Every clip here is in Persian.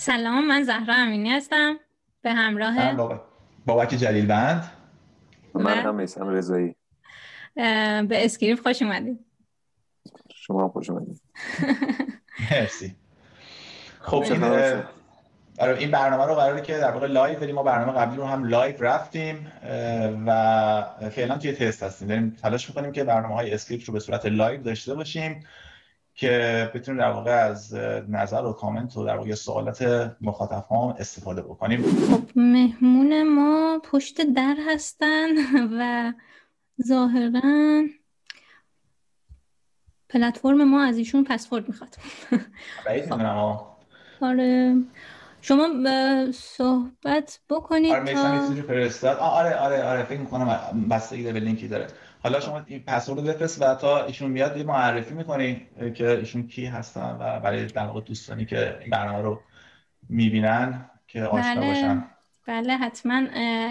سلام من زهرا امینی هستم. به همراه بابا. بابک جلیل بند من هم میسم رضایی. به اسکریپت خوش اومدید شما هم خوش اومدید. مرسی. خب این آره، این برنامه رو قراره که در واقع live بریم ما برنامه قبلی رو هم live رفتیم و فعلا توی تست هستیم. داریم تلاش می‌کنیم که برنامه های اسکریپت رو به صورت live داشته باشیم. که بتونیم در واقع از نظر و کامنت و در واقع سوالات مخاطب استفاده بکنیم. خب مهمون ما پشت در هستن و ظاهرا پلتفرم ما از ایشون پسورد می‌خواد. بعید آره. شما صحبت بکنید آره فرستاد. آره آره آره فکر می‌کنم بستگی به لینکی داره. حالا شما این پسورد بفرست و تا ایشون میاد یه معرفی می‌کنی که ایشون کی هستن و برای در واقع دوستانی که این برنامه رو می‌بینن که آشنا بله. باشن. بله حتما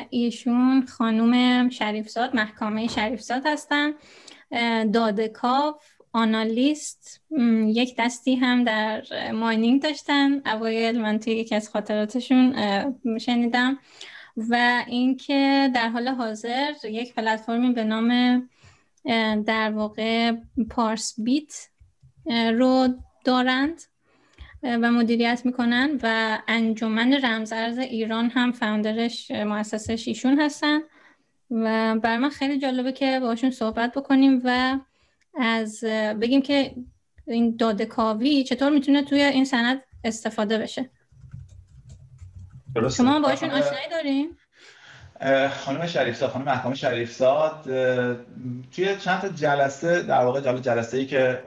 ایشون خانوم شریفزاد محکمه شریفزاد هستن. دادکاف آنالیست یک دستی هم در ماینینگ داشتن. اوایل من توی یکی از خاطراتشون شنیدم. و اینکه در حال حاضر یک پلتفرمی به نام در واقع پارس بیت رو دارند و مدیریت می‌کنن و انجمن رمزارز ایران هم فاوندرش مؤسسش ایشون هستن. و بر من خیلی جالبه که باشون صحبت بکنیم و از بگیم که این داده کاوی چطور می‌تونه توی این سند استفاده بشه. شما باشون آشنایی داریم؟ خانم شریفزاد خانم محکام شریفزاد توی چند تا جلسه در واقع جلسه ای که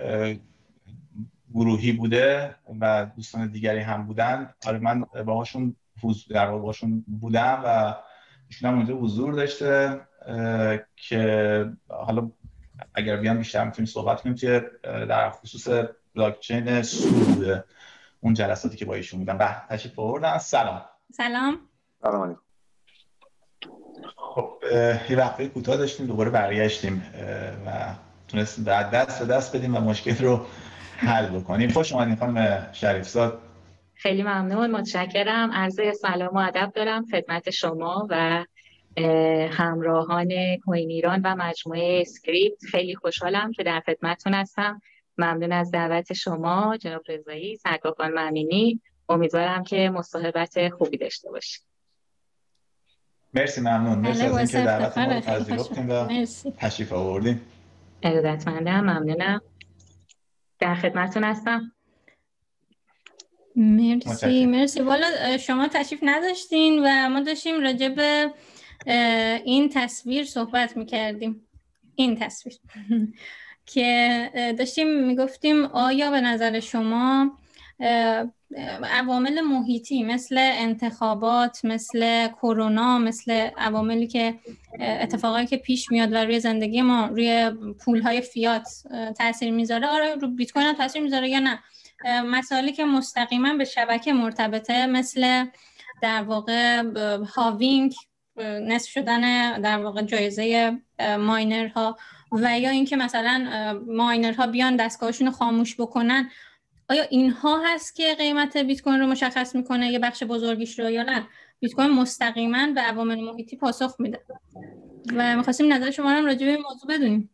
گروهی بوده و دوستان دیگری هم بودن آره من باهاشون در واقع باهاشون بودم و ایشون هم اونجا حضور داشته که حالا اگر بیان بیشتر می‌تونیم صحبت کنیم که در خصوص بلاکچین سود اون جلساتی که با ایشون بودن. به تشریف آوردن. سلام. سلام. سلام علیکم. خب یه وقفه کوتاه داشتیم دوباره برگشتیم و تونستیم بعد دست به دست بدیم و مشکل رو حل بکنیم. خوش اومدین خانم شریفزاد. خیلی ممنون متشکرم. عرض سلام و ادب دارم خدمت شما و همراهان کوین ایران و مجموعه اسکریپت. خیلی خوشحالم که در خدمتتون هستم. ممنون از دعوت شما جناب رضایی سرکار ممینی امیدوارم که مصاحبت خوبی داشته باشید مرسی ممنون. مرسی از اینکه دعوت ما رو پذیرفتیم و تشریف آوردیم ارادتمندم ممنونم. در خدمتتون هستم. مرسی مرسی. والا شما تشریف نداشتین و ما داشتیم راجع به این تصویر صحبت می‌کردیم. این تصویر. که داشتیم می‌گفتیم آیا به نظر شما عوامل محیطی مثل انتخابات مثل کرونا مثل عواملی که اتفاقایی که پیش میاد و روی زندگی ما روی پول های فیات تاثیر می‌ذاره. آره رو بیت کوین تاثیر می‌ذاره یا نه؟ مسائلی که مستقیما به شبکه مرتبطه مثل در واقع هاوینگ نصف شدن در واقع جایزه ماینرها و یا اینکه مثلا ماینرها بیان دستگاهشون رو خاموش بکنن. آیا اینها هست که قیمت بیت کوین رو مشخص می‌کنه یه بخش بزرگیش رو یا نه؟ بیت کوین مستقیما به عوامل محیطی پاسخ میده. و می‌خواستیم نظر شما هم راجع به این موضوع بدونیم.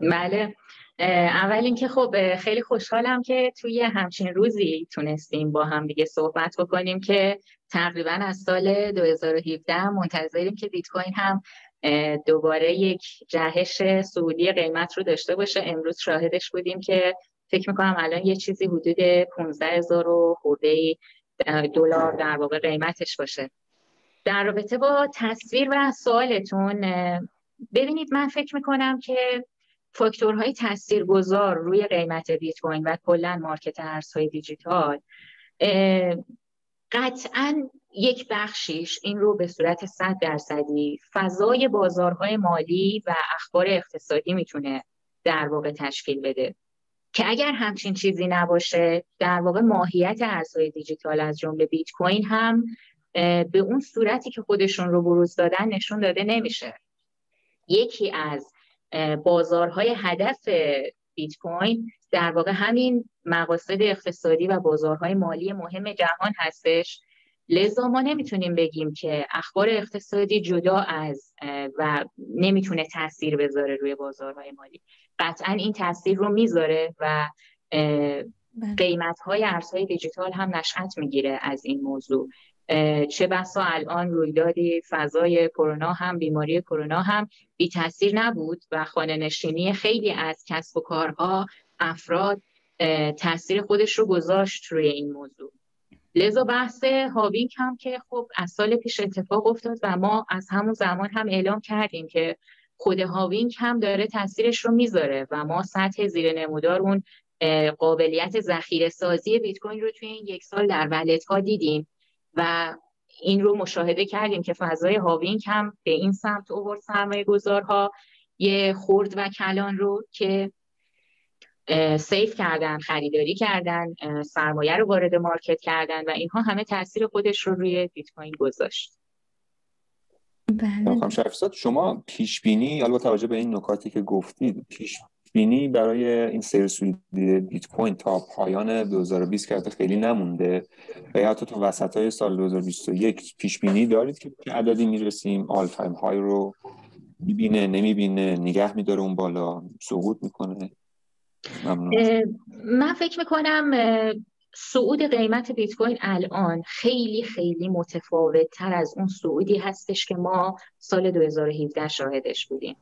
بله. اول اینکه خب خیلی خوشحالم که توی همچین روزی تونستیم با هم دیگه صحبت بکنیم که تقریبا از سال 2017 منتظریم که بیت کوین هم دوباره یک جهش سعودی قیمت رو داشته باشه. امروز شاهدش بودیم که فکر می‌کنم الان یه چیزی حدود 15 هزار و خورده دلار در واقع قیمتش باشه. در رابطه با تصویر و سوالتون ببینید من فکر می‌کنم که فاکتورهای تاثیرگذار روی قیمت بیت کوین و کلا مارکت ارزهای دیجیتال قطعا یک بخشیش این رو به صورت صد درصدی فضای بازارهای مالی و اخبار اقتصادی می‌تونه در واقع تشکیل بده. که اگر همچین چیزی نباشه در واقع ماهیت ارزهای دیجیتال از جمله بیت کوین هم به اون صورتی که خودشون رو بروز دادن نشون داده نمیشه. یکی از بازارهای هدف بیت کوین در واقع همین مقاصد اقتصادی و بازارهای مالی مهم جهان هستش. لذا ما نمی‌تونیم بگیم که اخبار اقتصادی جدا از و نمی‌تونه تاثیر بذاره روی بازارهای مالی. قطعا این تاثیر رو می‌ذاره و بله. قیمت های ارزهای دیجیتال هم نشأت می‌گیره از این موضوع. چه بسا الان رویدادی فضای کرونا هم بیماری کرونا هم بی تاثیر نبود و خانه نشینی خیلی از کسب و کارها افراد تاثیر خودش رو گذاشت روی این موضوع. لذا بحث halving هم که خب از سال پیش اتفاق افتاد و ما از همون زمان هم اعلام کردیم که خود halving هم داره تاثیرش رو می‌ذاره و ما سطح زیر نمودار اون قابلیت ذخیره سازی بیت کوین رو توی این یک سال در wallet ها دیدیم و این رو مشاهده کردیم که فضای halving هم به این سمت اوورد سرمایه گذارها ی خورد و کلان رو که save کردن خریداری کردن سرمایه رو وارد market کردن و اینها همه تاثیر خودش رو روی بیت کوین گذاشت. بله. شما پیش بینی با توجه به این نکاتی که گفتید پیش بینی برای این سیر بیت کوین تا پایان 2020 که خیلی نمونده و یا حتی تا وسط های سال 2021 پیش بینی دارید که چه عددی می‌رسیم؟ all time high رو می‌بینه نمی‌بینه نگه میداره اون بالا سقوط می‌کنه. من فکر می‌کنم صعود قیمت بیت کوین الان خیلی خیلی متفاوت تر از اون صعودی هستش که ما سال 2017 شاهدش بودیم.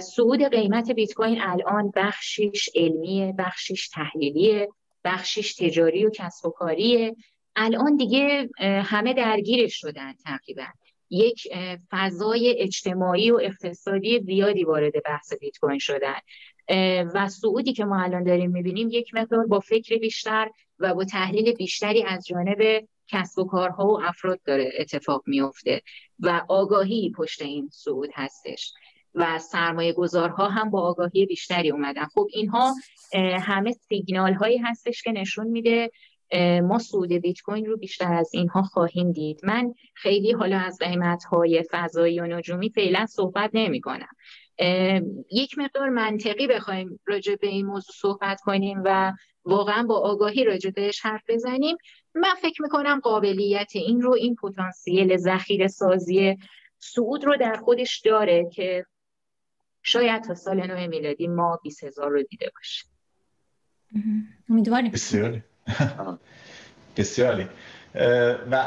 صعود قیمت بیت کوین الان بخشیش علمیه بخشیش تحلیلیه بخشیش تجاری و کسب و کاریه. الان دیگه همه درگیرش شدن تقریبا. یک فضای اجتماعی و اقتصادی زیادی وارد بحث بیت کوین شدن. و صعودی که ما الان داریم می‌بینیم یک مقدار با فکر بیشتر و با تحلیل بیشتری از جانب کسب و کارها و افراد داره اتفاق میفته و آگاهی پشت این صعود هستش و سرمایه گذارها هم با آگاهی بیشتری اومدن. خب اینها همه سیگنال هایی هستش که نشون میده ما سود بیت کوین رو بیشتر از اینها خواهیم دید. من خیلی حالا از قیمت های فضایی و نجومی فعلا صحبت نمی کنم یک مقدار منطقی بخوایم راجع به این موضوع صحبت کنیم و واقعا با آگاهی راجع بهش حرف بزنیم. من فکر می‌کنم قابلیت این رو این پتانسیل ذخیره سازی سعود رو در خودش داره که شاید تا سال نو میلادی ما 20 هزار رو دیده باشیم امیدواریم. بسیاری. بسیاری. و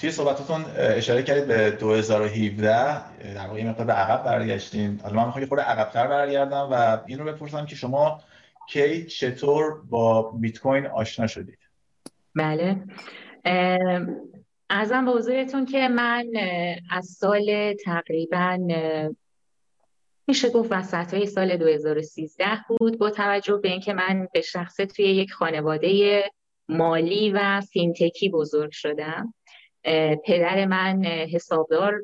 توی صحبتاتون اشاره کردید به 2017 در واقع مقدار به عقب برگشتین. حالا من می‌خوام خود عقبتر برگردم و این رو بپرسم که شما کی چطور با بیت کوین آشنا شدید؟ بله. ازم به حضورتون که من از سال تقریبا میشه گفت وسط های سال 2013 بود با توجه به اینکه من به شخصه توی یک خانواده مالی و fintech ی بزرگ شدم. پدر من حسابدار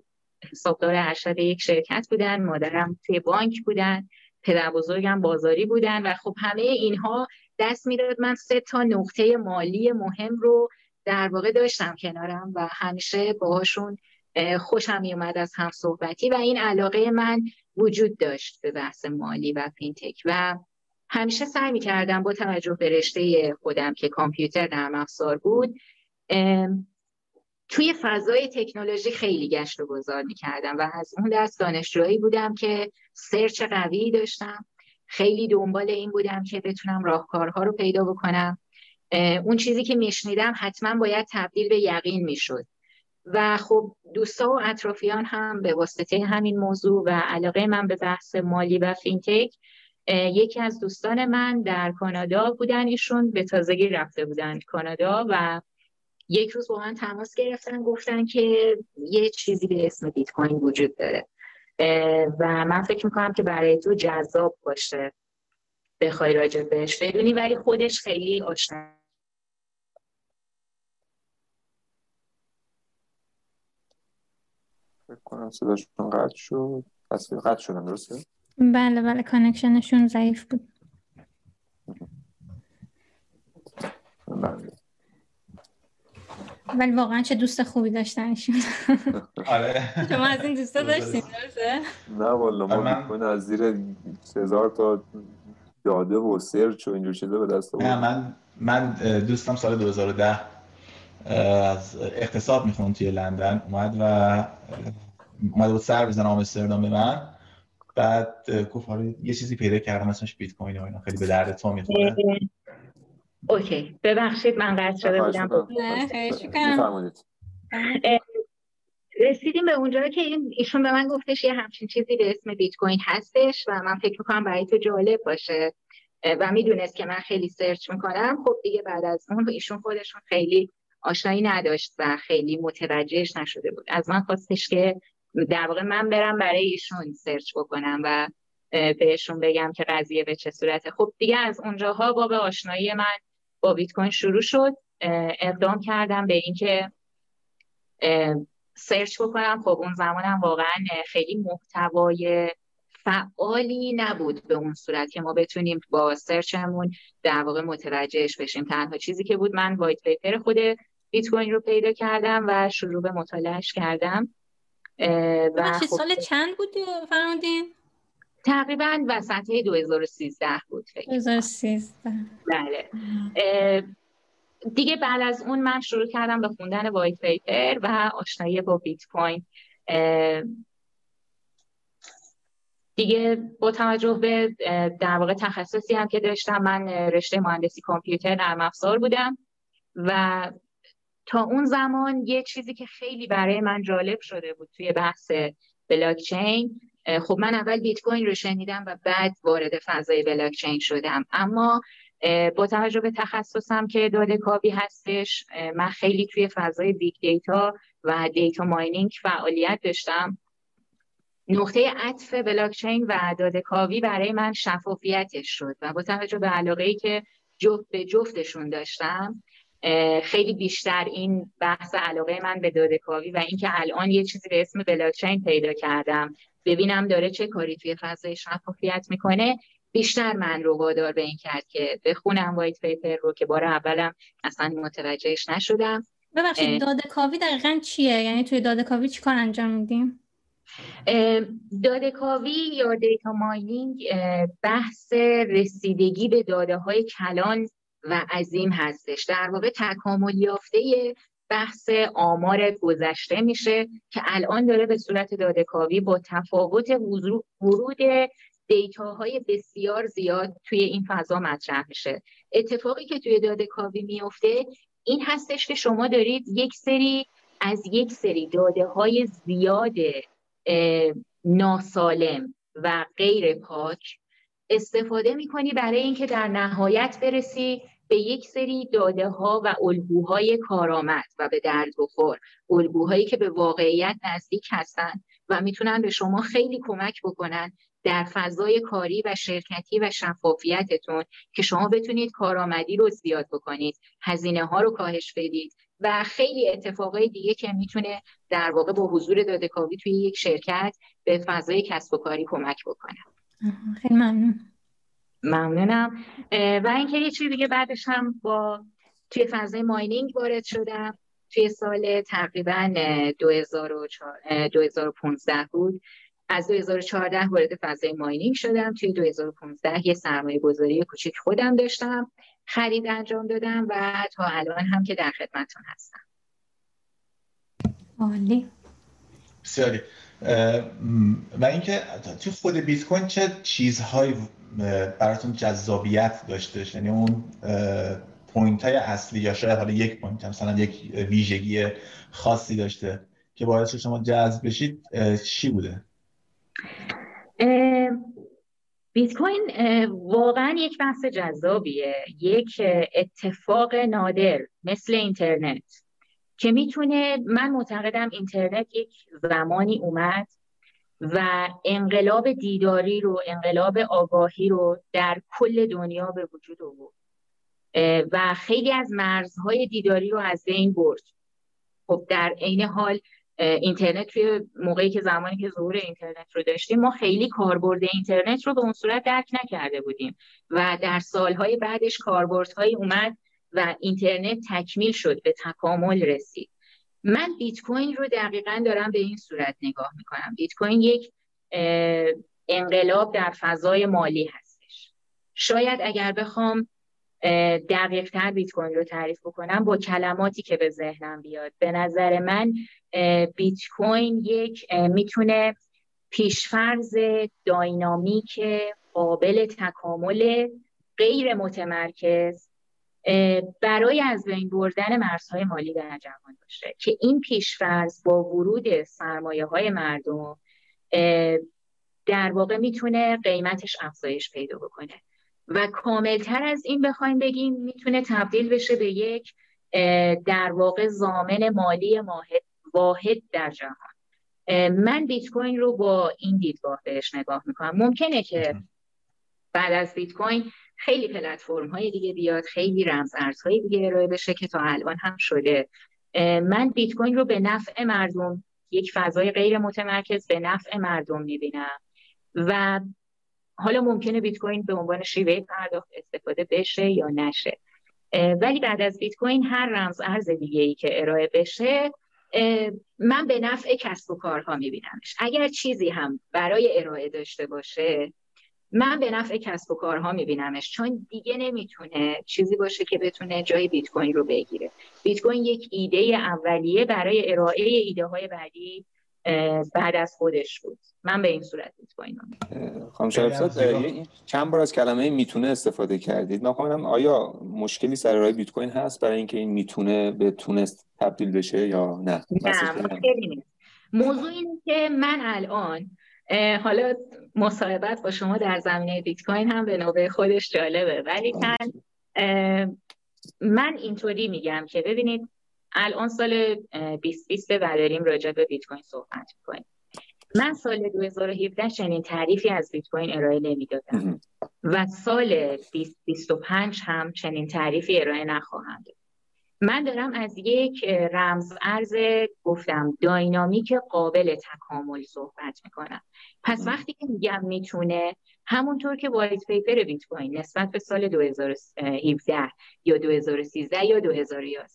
حسابدار ارشد یک شرکت بودن مادرم توی بانک بودن پدر بزرگم بازاری بودن و خب همه اینها دست می‌داد من سه تا نقطه مالی مهم رو در واقع داشتم کنارم و همیشه باهاشون خوشم میومد از هم صحبتی و این علاقه من وجود داشت به بحث مالی و fintech. و همیشه سعی می کردم با توجه به رشته خودم که کامپیوتر نرم افزار بود توی فضای تکنولوژی خیلی گشت و گذار می کردم و از اون دست دانشجویی بودم که search قوی داشتم. خیلی دنبال این بودم که بتونم راهکارها رو پیدا بکنم. اون چیزی که میشنیدم حتما باید تبدیل به یقین می‌شد. و خب دوستا و اطرافیان هم به واسطه همین موضوع و علاقه من به بحث مالی و fintech یکی از دوستان من در کانادا بودن ایشون به تازگی رفته بودن کانادا و یک روز با من تماس گرفتن گفتن که یه چیزی به اسم بیت کوین وجود داره و من فکر می‌کنم که برای تو جذاب باشه بخوای راجع بهش بدونی ولی خودش خیلی آشنا فکر کنم صداشون قطع شد تصویر قطع شدن درسته؟ بله بله connectionشون ضعیف بود. بله. ولی واقعا چه دوست خوبی داشتنشون. آره. شما از این دوستا داشتین درسته؟ نه والا ما من... از زیر هزار تا داده و search و اینجور چیزا به دست نه من من دوستم سال 2010 از اقتصاد میخون توی لندن. اومد و اومد بود سر بزن آمستردام به من. بعد گفت آره یه چیزی پیدا کردم اسمش بیت کوین و اینا. خیلی به درد تو می‌خوره. okay. ببخشید من قطع شده بودم. رسیدیم به اونجا که ایشون به من گفتش یه همچین چیزی به اسم بیت کوین هستش و من فکر می‌کنم برای تو جالب باشه. و می‌دونست که من خیلی search می‌کنم. خب دیگه بعد از اون ایشون خودشون خیلی آشنایی نداشت و خیلی متوجهش نشده بود. از من خواستش که در واقع من برم برای ایشون سرچ بکنم و بهشون بگم که قضیه به چه صورته. خب دیگه از اونجاها باب آشنایی من با بیت کوین شروع شد. اقدام کردم به اینکه سرچ بکنم. خب اون زمانم واقعا خیلی محتوای فعالی نبود به اون صورت که ما بتونیم با سرچمون در واقع متوجهش بشیم. تنها چیزی که بود من white paper خود بیت کوین رو پیدا کردم و شروع به مطالعهش کردم. و خب سال چند بود فرمودین؟ تقریبا وسط 2013 بود فکر 2013 بله. دیگه بعد از اون من شروع کردم به خوندن white paper و آشنایی با بیت کوین. دیگه با توجه به در واقع تخصصی هم که داشتم من رشته مهندسی کامپیوتر نرم افزار بودم و تا اون زمان یه چیزی که خیلی برای من جالب شده بود توی بحث بلاکچین خب من اول بیت کوین رو شنیدم و بعد وارد فضای بلاکچین شدم. اما با توجه به تخصصم که داده کاوی هستش من خیلی توی فضای big data و data mining فعالیت داشتم. نقطه عطف بلاکچین و داده کاوی برای من شفافیتش شد و با توجه به علاقه ای که جفت به جفتشون داشتم خیلی بیشتر این بحث علاقه من به داده کاوی و اینکه الان یه چیزی به اسم بلاکچین پیدا کردم. ببینم داره چه کاری توی فضای شفافیت می‌کنه. بیشتر من رو وادار به این کرد که بخونم white paper رو که بار اولم اصلا متوجهش نشدم. ببخشید داده کاوی دقیقا چیه؟ یعنی توی داده کاوی چی کار انجام میدیم؟ داده کاوی یا دیتا ماینینگ بحث رسیدگی به داده های کلان و عظیم هستش. در واقع تکامل یافته بحث آمار گذشته میشه که الان داره به صورت داده کاوی با تفاوت ورود دیتاهای بسیار زیاد توی این فضا مطرح میشه. اتفاقی که توی داده کاوی میفته این هستش که شما دارید یک سری از یک سری داده های زیاد ناسالم و غیر پاک استفاده می‌کنی برای اینکه در نهایت برسی به یک سری داده ها و الگوهای کارآمد و به درد بخور. الگوهایی که به واقعیت نزدیک هستند و می‌تونن به شما خیلی کمک بکنن در فضای کاری و شرکتی و شفافیتتون که شما بتونید کارآمدی رو زیاد بکنید هزینه ها رو کاهش بدید و خیلی اتفاقای دیگه که می‌تونه در واقع با حضور داده کاوی توی یک شرکت به فضای کسب و کاری کمک بکنه. خیلی ممنون. ممنونم. و اینکه یه چیز دیگه بعدش هم با توی فضای ماینینگ وارد شدم. توی سال تقریبا 2015 بود. از 2014 وارد فضای ماینینگ شدم. توی 2015 یه سرمایه گذاری کوچیک خودم داشتم. خرید انجام دادم و تا الان هم که در خدمتون هستم. عالی. بسیاری. و اینکه تو خود بیت کوین چه چیزهایی براتون جذابیت داشته یعنی اون point های اصلی یا شاید حالا یک point مثلا یک ویژگی خاصی داشته که باعث شما جذب بشید چی بوده؟ بیت کوین واقعا یک بحث جذابیه. یک اتفاق نادر مثل اینترنت. که می‌تونه من معتقدم اینترنت یک زمانی اومد و انقلاب دیداری رو انقلاب آگاهی رو در کل دنیا به وجود آورد. و خیلی از مرزهای دیداری رو از بین برد. خب در عین حال اینترنت توی موقعی که زمانی که ظهور اینترنت رو داشتیم ما خیلی کاربرد اینترنت رو به اون صورت درک نکرده بودیم و در سالهای بعدش کاربردهایی اومد و اینترنت تکمیل شد به تکامل رسید. من بیت کوین رو دقیقا دارم به این صورت نگاه می‌کنم. بیت کوین یک انقلاب در فضای مالی هستش. شاید اگر بخوام دقیق تر بیت کوین رو تعریف بکنم با کلماتی که به ذهنم بیاد. به نظر من بیت کوین یک می‌تونه پیشفرز داینامیک قابل تکامل غیر متمرکز برای از بین بردن مرزهای مالی در جهان باشه که این پیشفرض با ورود سرمایه های مردم در واقع می‌تونه قیمتش افزایش پیدا بکنه. و کاملتر از این بخوایم بگیم می‌تونه تبدیل بشه به یک در واقع زامن مالی واحد در جهان. من بیت کوین رو با این دیدگاه بهش نگاه می‌کنم. ممکنه که بعد از بیت کوین خیلی پلتفرم های دیگه بیاد خیلی رمز ارزهای دیگه ارائه بشه که تا الان هم شده. من بیت کوین رو به نفع مردم یک فضای غیر متمرکز به نفع مردم می‌بینم و حالا ممکنه بیت کوین به عنوان شیوه پرداخت استفاده بشه یا نشه. ولی بعد از بیت کوین هر رمز ارز دیگه ای که ارائه بشه من به نفع کسب و کارها میبینمش. اگر چیزی هم برای ارائه داشته باشه من به نفع کسب و کارها میبینمش چون دیگه نمی‌تونه چیزی باشه که بتونه جای بیت کوین رو بگیره. بیت کوین یک ایده اولیه برای ارائه ایده های بعدی بعد از خودش بود. من به این صورت بیت کوین خانم چند بار از کلمه می‌تونه استفاده کردید؟ من آیا مشکلی سر راه بیت کوین هست برای اینکه این می‌تونه به تونست تبدیل بشه یا نه؟ نه موضوع اینه که من الان حالا مصاحبت با شما در زمینه بیت کوین هم به نوبه خودش جالبه. ولی من من اینطوری میگم که ببینید الان سال 2020 و داریم راجع به بیت کوین صحبت می‌کنیم. من سال 2017 چنین تعریفی از بیت کوین ارائه نمی‌دادم. و سال 2025 هم چنین تعریفی ارائه نخواهم داد. من دارم از یک رمز ارز گفتم داینامیک قابل تکامل صحبت می‌کنم. پس وقتی که میگم می‌تونه همونطور که white paper بیت کوین نسبت به سال 2017 یا 2013 یا 2011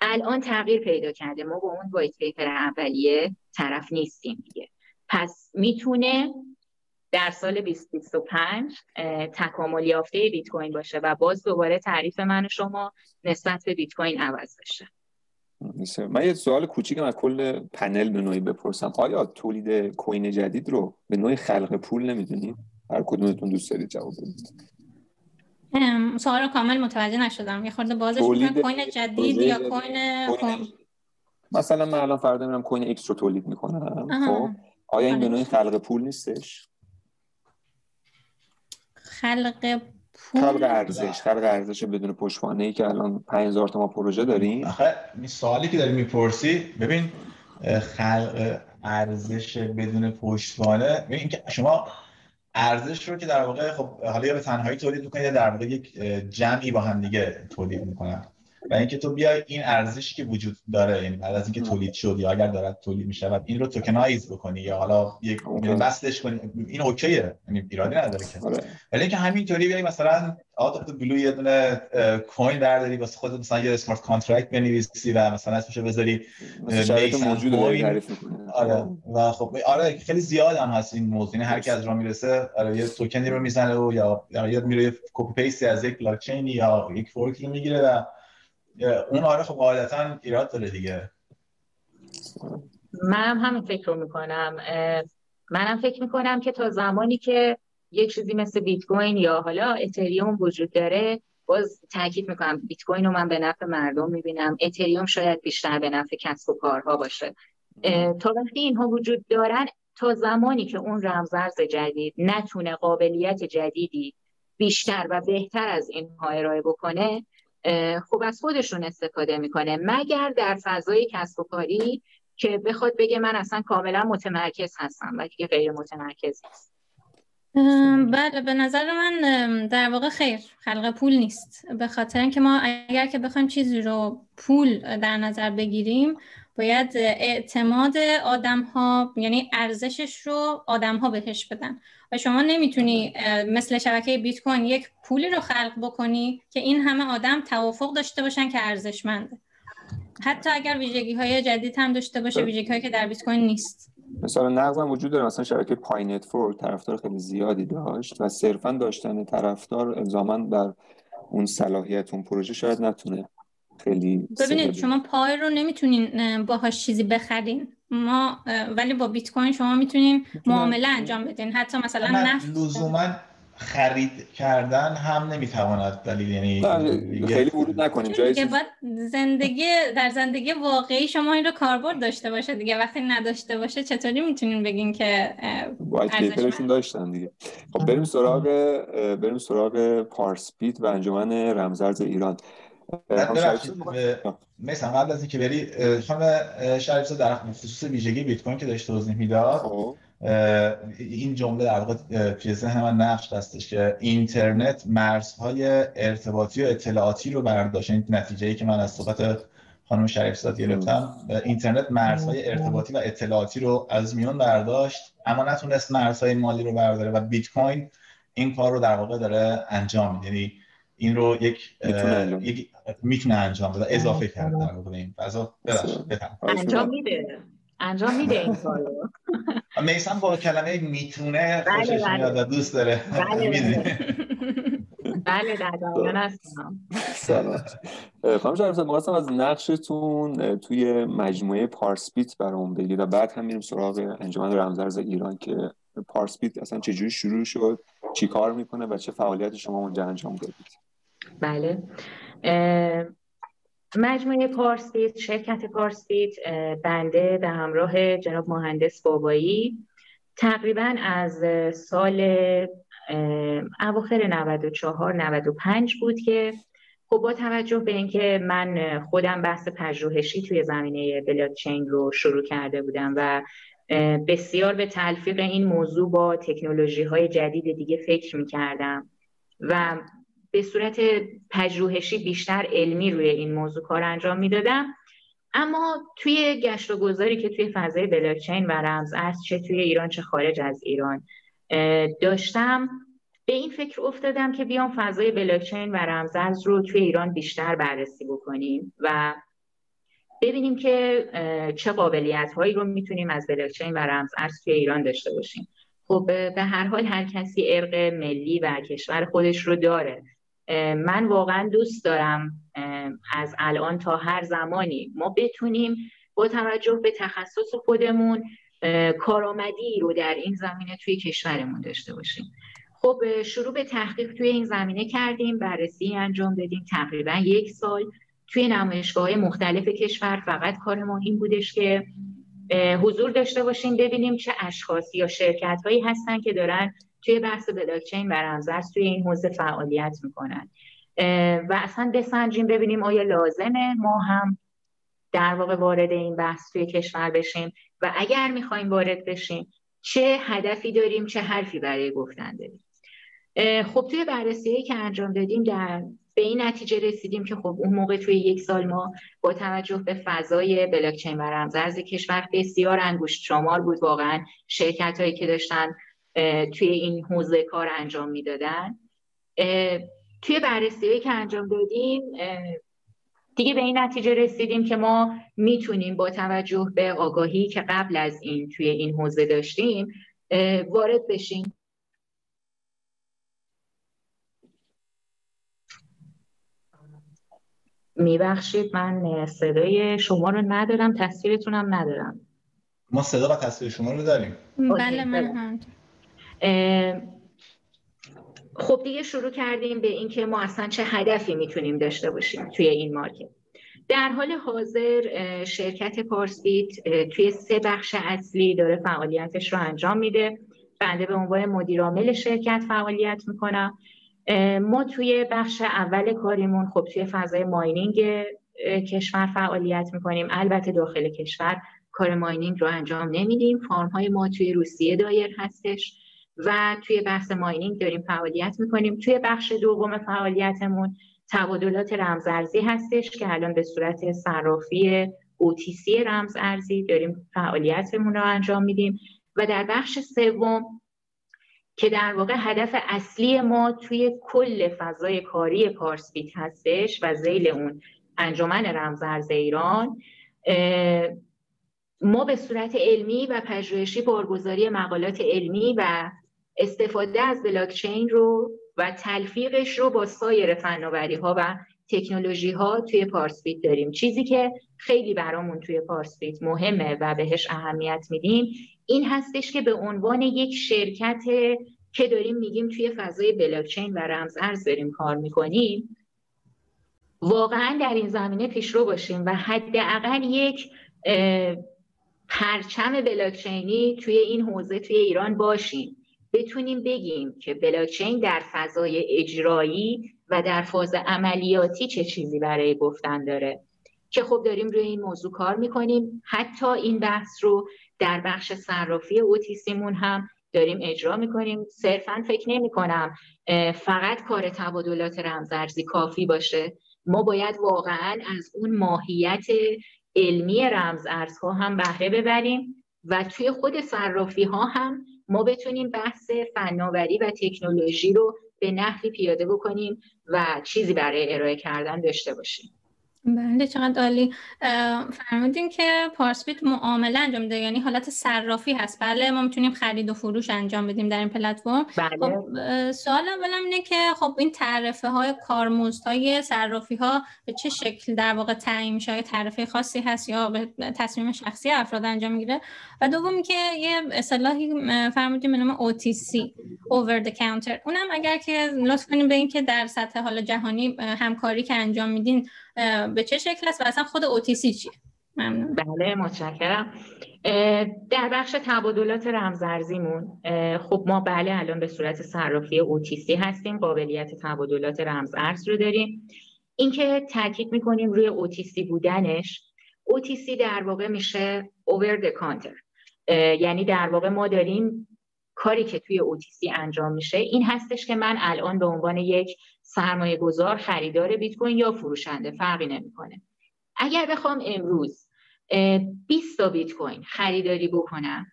الان تغییر پیدا کرده. ما با اون white paper اولیه طرف نیستیم دیگه. پس می‌تونه در سال 2025 تکامل یافته بیت کوین باشه و باز دوباره تعریف من و شما نسبت به بیت کوین عوض بشه. من یه سوال کوچیکم از کل پنل به نوعی بپرسم. آیا تولید coin جدید رو به نوعی خلق پول نمی‌دونید هر کدومتون دوست دارید جواب بدید. سوال رو کامل متوجه نشدم. یه خورده بازش coin جدید یا coin مثلا من الان فردا میرم coin X رو تولید می‌کنم. خب؟ آیا این به نوعی خلق پول نیستش؟ خلق پول خلق ارزش خلق ارزش بدون پشتوانه ای که الان 5000 تا ما پروژه داریم. آخه این سوالی که داری می‌پرسی ببین خلق ارزش بدون پشتوانه ببین که شما ارزش رو که در واقع خب حالا یا به تنهایی تولید می‌کنید یا در واقع یک جمعی با هم دیگه تولید می‌کنن. و اینکه تو بیای این ارزشی که وجود داره یعنی بعد از اینکه تولید شد یا اگر دارد تولید میشه و این رو tokenize بکنی یا حالا یک assetش کنی این okayه یعنی ایرادی نداره که. آره. ولی اینکه همینطوری بیای مثلا out of the blue یه دونه coin برداری واسه خودت مثلا یه smart contract بنویسی و مثلا اسمش بذاری موجود آره. و خب آره خیلی زیاد هم هست این موضوع. یعنی هر کی از راه می‌رسه آره یه tokenی رو می‌زنه و یا یا میره copy pasteی از یک بلاک چین یا یک fork رو می‌گیره و اون آره خب قاعدتا ایراد داره دیگه. منم همین فکر رو می‌کنم. منم فکر می‌کنم که تا زمانی که یک چیزی مثل بیت کوین یا حالا اتریوم وجود داره باز تاکید می‌کنم بیت کوین رو من به نفع مردم می‌بینم. اتریوم شاید بیشتر به نفع کسب و کارها باشه. تا وقتی اینها وجود دارن تا زمانی که اون رمزرز جدید نتونه قابلیت جدیدی بیشتر و بهتر از اینها ارائه بکنه خب از خودشون استفاده می‌کنه. مگر در فضای کسب و کاری که بخواد بگه من اصلا کاملا متمرکز هستم و دیگه غیر متمرکز هست بله به نظر من در واقع خیر خلق پول نیست. به خاطر اینکه ما اگر که بخوایم چیزی رو پول در نظر بگیریم باید اعتماد آدم ها یعنی ارزشش رو آدم ها بهش بدن. و شما نمی‌تونی مثل شبکه بیت کوین یک پولی رو خلق بکنی که این همه آدم توافق داشته باشن که ارزشمنده حتی اگر ویژگی های جدید هم داشته باشه ویژگی هایی که در بیت کوین نیست. مثال نقض هم وجود داره مثلا شبکه Pi Network طرفدار خیلی زیادی داشت و صرفا داشتن طرفدار الزاما بر اون صلاحیت اون پروژه شاید نتونه خیلی ببینید شما پای رو نمی‌تونین باهاش چیزی بخرین. ما ولی با بیت کوین شما می‌تونین معامله انجام بدین. حتی مثلا نفت. لزوما خرید کردن هم نمی‌تواند دلیل یعنی خیلی ورود نکنیم جایی زندگی در زندگی واقعی شما این رو کاربرد داشته باشه دیگه. وقتی نداشته باشه چطوری می‌تونین بگین که پیپرشون داشتن دیگه. خب بریم سراغ بریم سراغ پارسپیت و انجمن رمزارز ایران. مثلا قبل از اینکه بری خانم شریف در خصوص ویژگی بیت کوین که داشت توضیح می‌داد خب. این جمله در واقع توی ذهن من نقش هستش که اینترنت مرزهای ارتباطی و اطلاعاتی رو برداشت. این نتیجه ای که من از صحبت خانم شریف زاد گرفتم اینترنت مرزهای ارتباطی و اطلاعاتی رو از میان برداشت اما نتونست مرزهای مالی رو برداره و بیت کوین این کار رو در واقع داره انجام میده. یعنی این رو یک می‌تونه انجام بده. اضافه کرده در واقع این فضا انجام میده. انجام میده این کارو. میسم با کلمه می‌تونه بله، خوشش بله. میاد و دوست داره. بله بله. در جریان هستم. خانم شریف می‌خواستم از نقشتون توی مجموعه پارسپیت برامون بگید و بعد هم میریم سراغ انجمن رمزارز ایران که پارسپیت اصلا چجوری شروع شد چی کار می‌کنه و چه فعالیت شما اونجا انجام دادید؟ بله. مجموعه پارسپیت شرکت پارسپیت بنده به همراه جناب مهندس بابایی. تقریبا از سال اواخر 94 95 بود که خب با توجه به اینکه من خودم بحث پژوهشی توی زمینه بلاکچین رو شروع کرده بودم و بسیار به تلفیق این موضوع با تکنولوژی های جدید دیگه فکر می کردم و به صورت پژوهشی بیشتر علمی روی این موضوع کار انجام می‌دادم. اما توی گشت و گذاری که توی فضای بلاکچین و رمز ارز چه توی ایران چه خارج از ایران داشتم به این فکر افتادم که بیام فضای بلاکچین و رمز ارز رو توی ایران بیشتر بررسی بکنیم و ببینیم که چه قابلیت هایی رو می‌تونیم از بلاکچین و رمز ارز توی ایران داشته باشیم. خب به هر حال هر کسی ارق ملی و کشور خودش رو داره. من واقعا دوست دارم از الان تا هر زمانی ما بتونیم با توجه به تخصص خودمون کارآمدی رو در این زمینه توی کشورمون داشته باشیم. خب شروع به تحقیق توی این زمینه کردیم بررسی انجام دادیم. تقریبا یک سال توی نمایشگاه مختلف کشور فقط کار ما این بودش که حضور داشته باشیم ببینیم چه اشخاصی یا شرکت هایی هستن که دارن توی بحث بلاکچین رمزارز توی این حوزه فعالیت می‌کنن. و اصلا بسنجیم ببینیم آیا لازمه ما هم در واقع وارد این بحث توی کشور بشیم و اگر می‌خوایم وارد بشیم چه هدفی داریم چه حرفی برای گفتن داریم. خب توی بررسی که انجام دادیم در به این نتیجه رسیدیم که خب اون موقع توی یک سال ما با توجه به فضای بلاکچین و رمزارز کشور بسیار انگشت شمار بود. واقعا شرکت هایی که داشتن توی این حوزه کار انجام می‌دادن. توی بررسی که انجام دادیم دیگه به این نتیجه رسیدیم که ما می‌تونیم با توجه به آگاهی که قبل از این توی این حوزه داشتیم وارد بشیم. میبخشید من صدای شما رو ندارم تصویرتونم ندارم. ما صدا و تصویر شما رو داریم. بله من هم. خب دیگه شروع کردیم به اینکه ما اصلا چه هدفی می‌تونیم داشته باشیم توی این مارکت. در حال حاضر شرکت پارسپیت توی سه بخش اصلی داره فعالیتش رو انجام میده. بنده به عنوان مدیرعامل شرکت فعالیت می‌کنم. ما توی بخش اول کاریمون خب توی فضای ماینینگ کشور فعالیت می‌کنیم. البته داخل کشور کار ماینینگ رو انجام نمیدیم. فارم های ما توی روسیه دایر هستش. و توی بحث ماینینگ داریم فعالیت می‌کنیم. توی بخش دوم فعالیتمون تبادلات رمزارزی هستش که الان به صورت صرافی OTC رمز ارزی داریم فعالیتمون رو انجام میدیم. و در بخش سوم که در واقع هدف اصلی ما توی کل فضای کاری پارسپیت هستش و زیل اون انجمن رمزارز ایران ما به صورت علمی و پژوهشی بارگذاری مقالات علمی و استفاده از بلاکچین رو و تلفیقش رو با سایر فناوری ها و تکنولوژی ها توی پارسپیت داریم. چیزی که خیلی برامون توی پارسپیت مهمه و بهش اهمیت میدیم این هستش که به عنوان یک شرکت که داریم میگیم توی فضای بلاکچین و رمز ارز داریم کار می‌کنیم واقعا در این زمینه پیشرو باشیم و حداقل یک پرچم بلاکچینی توی این حوزه توی ایران باشیم. بتونیم بگیم که بلاکچین در فضای اجرایی و در فاز عملیاتی چه چیزی برای گفتن داره. که خب داریم روی این موضوع کار می‌کنیم. حتی این بحث رو در بخش صرافی اوتیسیمون هم داریم اجرا می‌کنیم. صرفا فکر نمی کنم فقط کار تبادلات رمزارزی کافی باشه. ما باید واقعا از اون ماهیت علمی رمز ارزها هم بهره ببریم و توی خود صرافی ها هم ما بتونیم بحث فناوری و تکنولوژی رو به نحوی پیاده بکنیم و چیزی برای ارائه کردن داشته باشیم. بله چقدر عالی. فرمودین که پارسپیت معامله انجام میده یعنی حالت صرافی هست. بله ما می‌تونیم خرید و فروش انجام بدیم در این پلتفرم. بله. خب سوال اولم اینه که خب این تعرفه های کارمزدهای صرافی ها به چه شکل در واقع تعیین میشه؟ تعرفه خاصی هست یا به تصمیم شخصی افراد انجام می‌گیره؟ و دومی که یه اصطلاحی فرمودیم به نام OTC over the counter. اونم اگر که لطف کنیم به این که در سطح حال جهانی همکاری که انجام میدین به چه شکل است و اصلا خود OTC چیه؟ ممنون. بله متشکرم. در بخش تبادلات رمزارزیمون خب ما بله الان به صورت صرافی OTC هستیم قابلیت تبادلات رمزارز رو داریم. اینکه تاکید می‌کنیم روی OTC بودنش OTC در واقع میشه over the counter. یعنی در واقع ما داریم کاری که توی OTC انجام میشه این هستش که من الان به عنوان یک سرمایه گذار خریدار بیت کوین یا فروشنده فرقی نمی‌کنه. اگر بخوام امروز 20 تا بیت کوین خریداری بکنم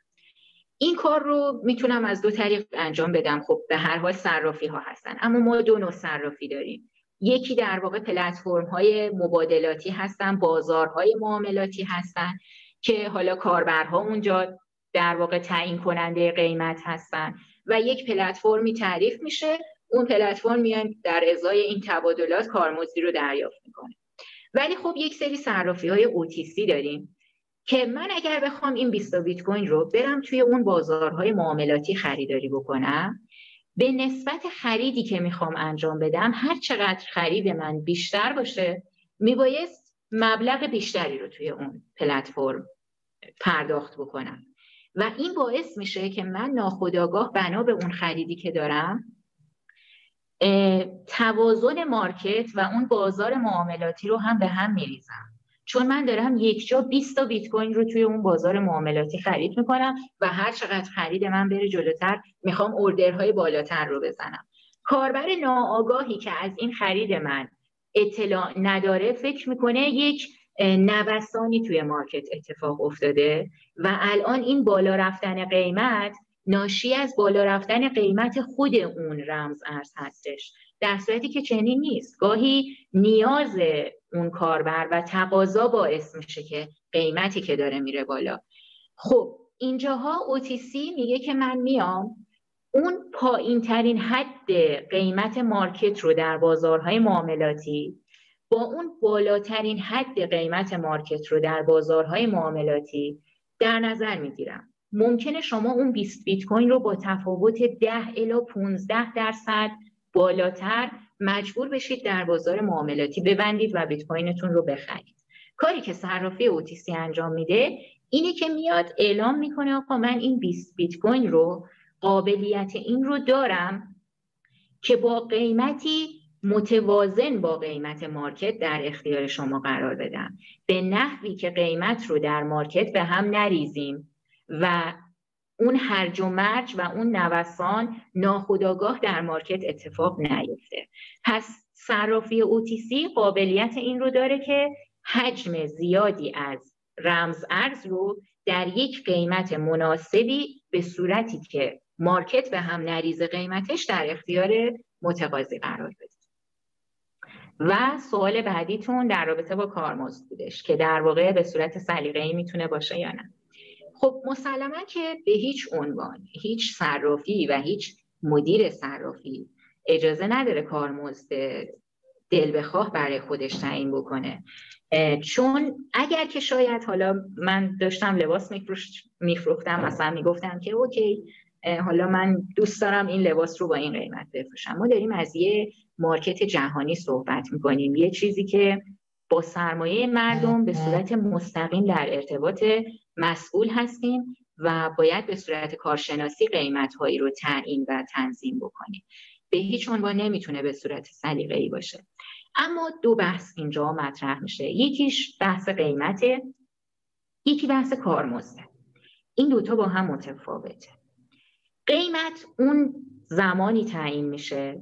این کار رو می‌تونم از دو طریق انجام بدم. خب به هر حال صرافی ها هستن اما ما دو نوع صرافی داریم. یکی در واقع پلتفرم های مبادلاتی هستن بازارهای معاملاتی هستن. که حالا کاربرها اونجا در واقع تعیین کننده قیمت هستن. و یک پلتفرمی تعریف میشه. اون پلتفرم میان در ازای این تبادلات کارمزدی رو دریافت می‌کنه. ولی خب یک سری صرافی های OTC داریم که من اگر بخوام این 20 بیت کوین رو برم توی اون بازارهای معاملاتی خریداری بکنم به نسبت خریدی که می‌خوام انجام بدم هر چقدر خرید من بیشتر باشه میبایست مبلغ بیشتری رو توی اون پلتفرم پرداخت بکنم. و این باعث میشه که من ناخداگاه بنا به اون خریدی که دارم توازن مارکت و اون بازار معاملاتی رو هم به هم میریزم. چون من دارم یک جا 20 تا بیت کوین رو توی اون بازار معاملاتی خرید می‌کنم و هر چقدر خرید من بره جلوتر می‌خوام اوردرهای بالاتر رو بزنم. کاربر ناآگاهی که از این خرید من اطلاع نداره فکر می‌کنه یک نوسانی توی مارکت اتفاق افتاده و الان این بالا رفتن قیمت ناشی از بالا رفتن قیمت خود اون رمز ارز هستش. در صورتی که چنین نیست. گاهی نیاز اون کاربر و تقاضا باعث میشه که قیمتی که داره میره بالا. خب اینجاها OTC میگه که من میام اون پایین ترین حد قیمت market رو در بازارهای معاملاتی با اون بالاترین حد قیمت market رو در بازارهای معاملاتی در نظر می‌گیرم. ممکنه شما اون 20 بیت کوین رو با تفاوت 10 الی 15 درصد بالاتر مجبور بشید در بازار معاملاتی ببندید و بیت کوینتون رو بخرید. کاری که صرافی OTC انجام میده اینه که میاد اعلام می‌کنه آقا من این 20 بیت کوین رو قابلیت این رو دارم که با قیمتی متوازن با قیمت market در اختیار شما قرار بدم. به نحوی که قیمت رو در market به هم نریزیم و اون هرج و مرج و اون نوسان ناخودآگاه در market اتفاق نیفته. پس صرافی OTC قابلیت این رو داره که حجم زیادی از رمز ارز رو در یک قیمت مناسبی به صورتی که مارکت به هم نریز قیمتش در اختیار متقاضی قرار بده. و سوال بعدیتون در رابطه با کارمزد بودش که در واقع به صورت سلیقه‌ای می‌تونه باشه یا نه. خب مسلما که به هیچ عنوان هیچ صرافی و هیچ مدیر صرافی اجازه نداره کارمزد دل بخواه برای خودش تعیین بکنه. چون اگر که شاید حالا من داشتم لباس میفروختم مثلا می‌گفتم که اوکی حالا من دوست دارم این لباس رو با این قیمت بفروشم. ما داریم از یه مارکت جهانی صحبت می‌کنیم. یه چیزی که با سرمایه مردم به صورت مستقیم در ارتباط مسئول هستیم و باید به صورت کارشناسی قیمت هایی رو تعیین و تنظیم بکنیم. به هیچ عنوان نمی‌تونه به صورت سلیقه‌ای باشه. اما دو بحث اینجا مطرح میشه. یکیش بحث قیمته یکی بحث کارمزده این دوتا با هم متفاوته. قیمت اون زمانی تعیین میشه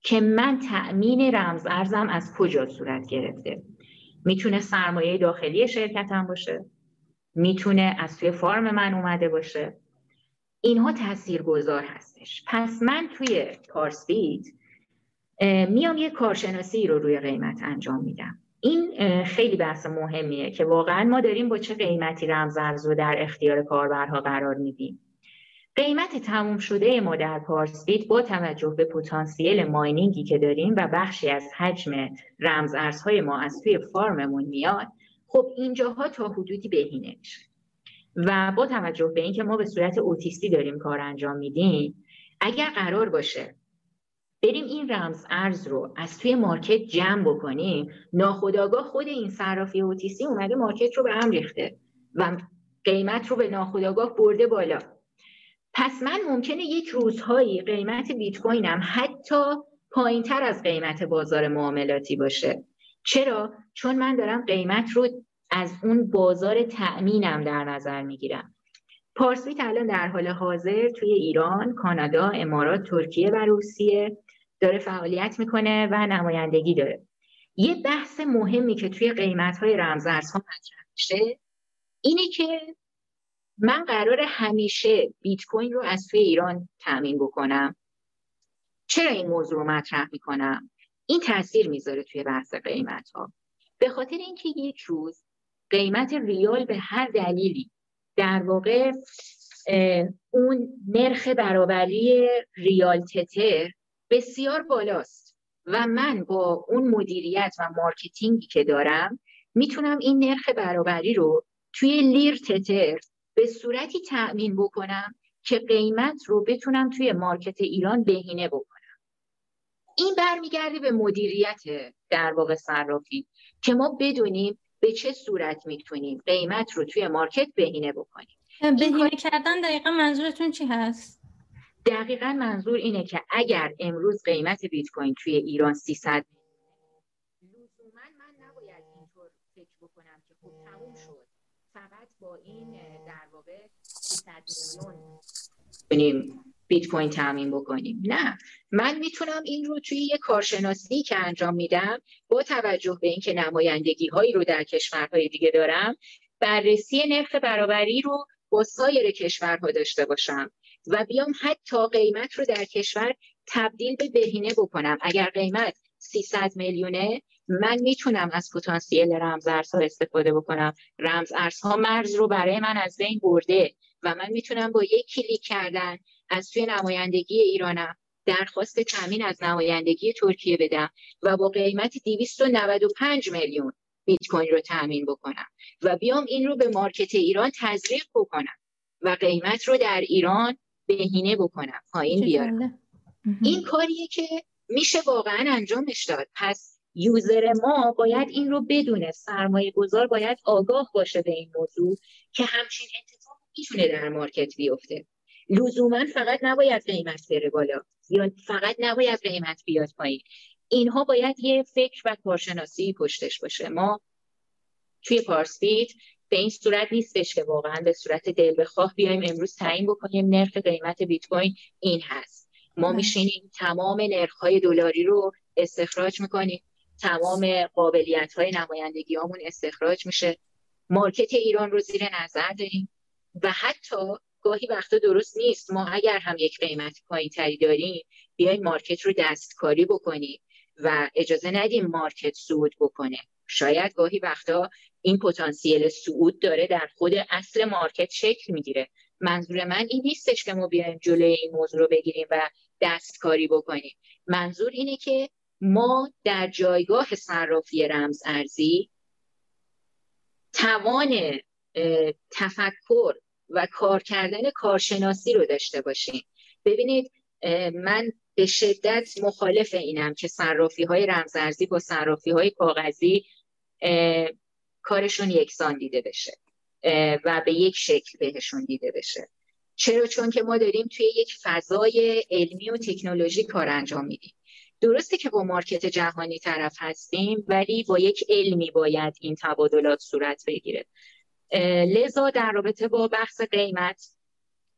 که من تأمین رمز ارزم از کجا صورت گرفته. می‌تونه سرمایه داخلی شرکتم باشه. می‌تونه از توی فارم من اومده باشه. اینها تأثیر گذار هستش. پس من توی کارسپید میام یه کارشناسی رو روی قیمت انجام میدم. این خیلی بحث مهمیه که واقعا ما داریم با چه قیمتی رمز رو در اختیار کاربرها قرار میدیم. قیمت تموم شده ما در پارسپید با توجه به پتانسیل ماینینگی که داریم و بخشی از حجم رمز ارزهای ما از توی فارممون میاد خب اینجاها تا حدودی بهینه میشه و با توجه به اینکه ما به صورت اوتیستی داریم کار انجام میدیم اگر قرار باشه بریم این رمز ارز رو از توی مارکت جمع بکنیم ناخداگاه خود این صرافی اوتیستی اومده مارکت رو به هم ریخته و قیمت رو به ناخداگاه برده بالا. پس من ممکنه یک روزهایی قیمت بیت کوینم حتی پایین تر از قیمت بازار معاملاتی باشه. چرا؟ چون من دارم قیمت رو از اون بازار تأمینم در نظر می‌گیرم. پارسویت الان در حال حاضر توی ایران، کانادا، امارات، ترکیه و روسیه داره فعالیت می‌کنه و نمایندگی داره. یه بحث مهمی که توی قیمت های رمزارزها مطرح میشه اینه که من قرار همیشه بیت کوین رو از توی ایران تامین بکنم. چرا این موضوع رو مطرح می‌کنم؟ این تاثیر می‌ذاره توی بحث قیمت ها به خاطر اینکه یک روز قیمت ریال به هر دلیلی در واقع اون نرخ برابری ریال تتر بسیار بالاست و من با اون مدیریت و marketing ی که دارم می‌تونم این نرخ برابری رو توی لیر تتر به صورتی تأمین بکنم که قیمت رو بتونم توی market ایران بهینه بکنم. این برمیگرده به مدیریت در واقع صرافی که ما بدونیم به چه صورت می‌تونیم قیمت رو توی مارکت بهینه بکنیم. بهینه کردن دقیقا منظورتون چی هست؟ دقیقا منظور اینه که اگر امروز قیمت بیت کوین توی ایران 300 لزوما من نباید اینطور فکر بکنم که خب تموم شد. فقط با این 300 میلیون بیت کوین تامین بکنیم. نه من می‌تونم این رو توی یه کارشناسی که انجام میدم با توجه به اینکه نمایندگی هایی رو در کشورهای دیگه دارم بررسی نرخ برابری رو با سایر کشورها داشته باشم و بیام حتی قیمت رو در کشور تبدیل به بهینه بکنم. اگر قیمت 300 میلیونه من می‌تونم از پتانسیل رمز ارزها استفاده بکنم. رمز ارزها مرز رو برای من از بین برده. و من می‌تونم با یک کلیک کردن از توی نمایندگی ایرانم درخواست تامین از نمایندگی ترکیه بدم و با قیمت 295 میلیون بیت کوین رو تامین بکنم و بیام این رو به market ایران تزریق بکنم و قیمت رو در ایران بهینه بکنم پایین بیارم. این کاریه که میشه واقعا انجامش داد. پس user ما باید این رو بدونه. سرمایه گذار باید آگاه باشه به این موضوع که همچین می‌تونه در مارکت بیفته. لزوما فقط نباید قیمت بره بالا یا فقط نباید قیمت بیاد پایین. اینها باید یه فکر و کارشناسی پشتش باشه. ما توی پارسپیت به این صورت نیستش که واقعا به صورت دل بخواه بیایم امروز تعیین بکنیم نرخ قیمت بیت کوین این هست. ما بله. میشینیم تمام نرخ های دلاری رو استخراج می‌کنیم. تمام قابلیت های نمایندگی همون استخراج میشه. market ایران رو زیر نظر داریم. و حتی گاهی وقتا درست نیست. ما اگر هم یک قیمت پایین تری داریم بیایم market رو دستکاری بکنیم و اجازه ندیم market سود بکنه. شاید گاهی وقتا این پتانسیل صعود داره در خود اصل market شکل می‌گیره. منظور من این نیستش که ما بیایم جلوی این موضوع رو بگیریم و دستکاری بکنیم. منظور اینه که ما در جایگاه صرافی رمز ارزی توان تفکر و کار کردن کارشناسی رو داشته باشیم. ببینید من به شدت مخالف اینم که صرافی های رمزارزی با صرافی های کاغذی کارشون یکسان دیده بشه و به یک شکل بهشون دیده بشه. چرا؟ چون که ما داریم توی یک فضای علمی و تکنولوژی کار انجام میدیم. درسته که با مارکت جهانی طرف هستیم ولی با یک علمی باید این تبادلات صورت بگیره. لذا در رابطه با بحث قیمت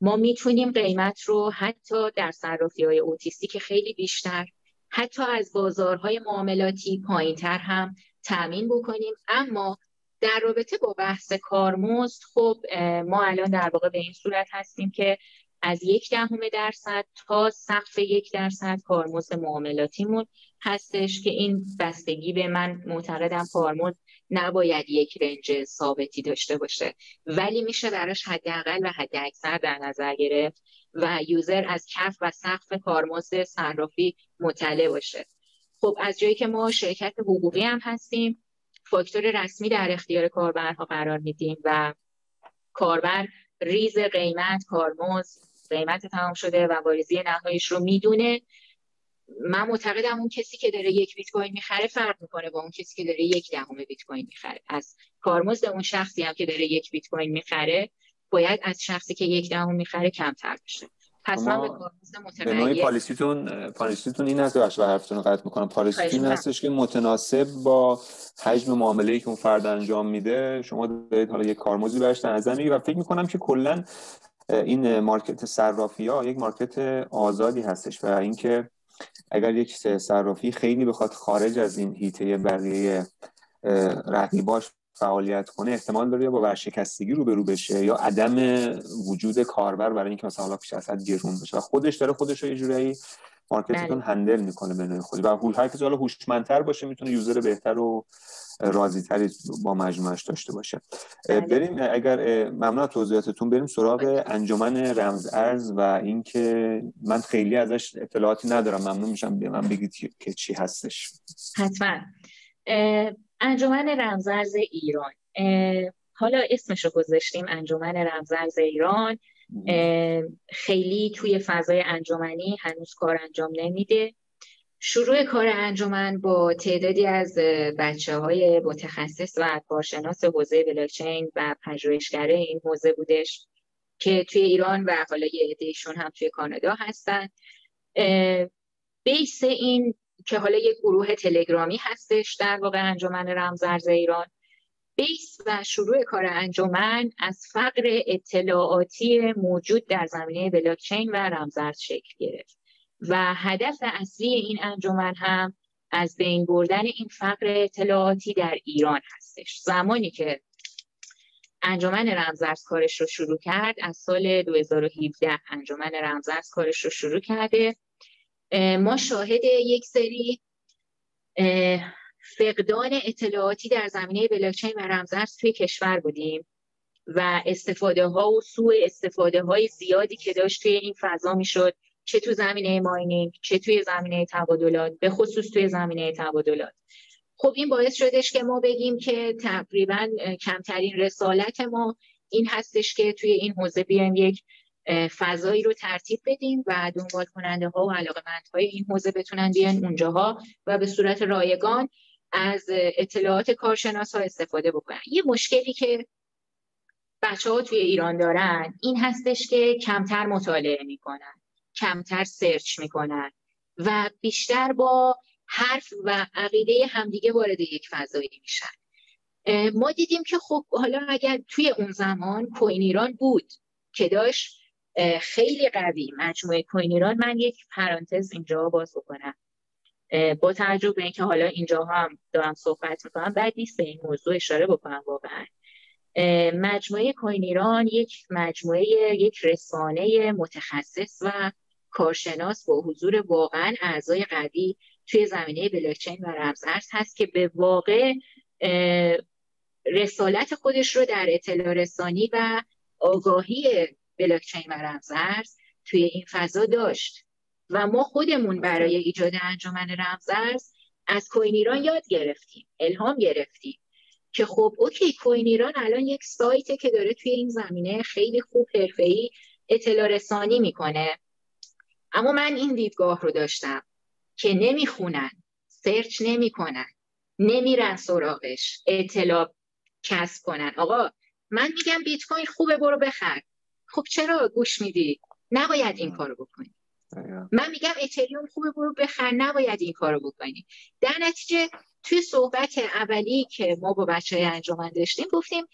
ما می‌تونیم قیمت رو حتی در صرافی های اوتیستی که خیلی بیشتر حتی از بازارهای معاملاتی پایین تر هم تأمین بکنیم. اما در رابطه با بحث کارمزد خب ما الان در واقع به این صورت هستیم که از یک دهم درصد تا سقف یک درصد کارمزد معاملاتیمون هستش که این بستگی به من معتقدم کارمزد نباید یک رنج ثابتی داشته باشه. ولی میشه براش حداقل و حد اکثر در نظر گرفت و یوزر از کف و سقف کارمزد صرافی مطلع باشه. خب از جایی که ما شرکت حقوقی هم هستیم فاکتور رسمی در اختیار کاربرها قرار میدیم و کاربر ریز قیمت کارمزد قیمت تمام شده و واریزی نهاییش رو می‌دونه. من معتقدم اون کسی که داره یک بیت کوین می‌خره فرق می‌کنه با اون کسی که داره یک دهم بیت کوین می‌خره. از کارمزد اون شخصی هم که داره یک بیت کوین می‌خره باید از شخصی که یک دهم می‌خره کمتر بشه. پس من به کارمزد متغیر پالیسیتون پالیسیتون این هست بخش حرفتون رو قطع می‌کنم. پالیسیتون هستش که متناسب با حجم معامله که اون فرد انجام میده شما دارید حالا یک کارمزدی در نظر و فکر می‌کنم که کلا این market صرافی ها یک market آزادی هستش و اینکه اگر یک صرافی خیلی بخواد خارج از این حیطه بقیه رقیباش فعالیت کنه احتمال داره یا با ورشکستگی روبرو بشه یا عدم وجود کاربر برای اینکه مثلا پیش از حد گرون بشه و خودش داره خودش رو یه جورایی market تون بله. handle می‌کنه به نوع خودی و هر کسی حالا هوشمندتر باشه می‌تونه user بهتر و راضی تری با مجموعش داشته باشه. بله. بریم اگر ممنون توضیحاتتون بریم سراغ انجمن رمز ارز و اینکه من خیلی ازش اطلاعاتی ندارم. ممنون میشم به من بگید که چی هستش. حتما. انجمن رمزارز ایران. حالا اسمش رو گذاشتیم انجمن رمزارز ایران. خیلی توی فضای انجمنی هنوز کار انجام نمیده. شروع کار انجمن با تعدادی از بچه های متخصص و کارشناس حوزه بلاکچین و پژوهشگر این حوزه بودش که توی ایران و حالا یه هم توی کانادا هستن. بیس این که حالا یک گروه تلگرامی هستش در واقع انجمن رمزارز ایران بیس و شروع کار انجمن از فقر اطلاعاتی موجود در زمینه بلاکچین و رمزارز شکل گرفت. و هدف اصلی این انجمن هم از بین بردن این فقر اطلاعاتی در ایران هستش. زمانی که انجمن رمزارز کارش رو شروع کرد از سال 2017 انجمن رمزارز کارش رو شروع کرده. ما شاهد یک سری فقدان اطلاعاتی در زمینه بلاکچین و رمزارز توی کشور بودیم و استفاده ها و سوء استفاده های زیادی که داشت توی این فضا می‌شد. چه تو زمینه ماینینگ چه توی زمینه تبادلات به خصوص توی زمینه تبادلات. خب این باعث شدش که ما بگیم که تقریبا کمترین رسالت ما این هستش که توی این حوزه بیایم یک فضایی رو ترتیب بدیم و دنبال کننده ها و علاقه های این حوزه بتونن بیان اونجاها و به صورت رایگان از اطلاعات کارشناس ها استفاده بکنن. یه مشکلی که بچه ها توی ایران دارن این هستش که کمتر مطالعه می‌کنن. کمتر سرچ می‌کنن و بیشتر با حرف و عقیده همدیگه وارد یک فضایی میشن. ما دیدیم که خب حالا اگر توی اون زمان کوین ایران بود که داشت خیلی قوی مجموعه کوین ایران. من یک پرانتز اینجا باز بکنم. با توجه به اینکه حالا اینجا هم دارم صحبت می‌کنم بعد نیست به این موضوع اشاره بکنم واقعا. مجموعه کوین ایران یک مجموعه یک رسانه متخصص و کارشناس با حضور واقعا اعضای قوی توی زمینه بلاکچین و رمزارز هست که به واقع رسالت خودش رو در اطلاع رسانی و آگاهی بلاکچین و رمزارز توی این فضا داشت. و ما خودمون برای ایجاد انجمن رمزارز از کوین ایران یاد گرفتیم الهام گرفتیم که خب اوکی کوین ایران الان یک سایته که داره توی این زمینه خیلی خوب حرفه‌ای اطلاع رسانی می‌کنه. اما من این دیدگاه رو داشتم که نمی‌خونن search نمی‌کنن نمیرن سراغش اطلاع کسب کنن. آقا من میگم بیت کوین خوبه برو بخر. خب چرا گوش میدی؟ نباید این کارو بکنی. من میگم اتریوم خوبه برو بخر. نباید این کارو بکنی. در نتیجه توی صحبت اولی که ما با بچه های انجمن داشتیم گفتیم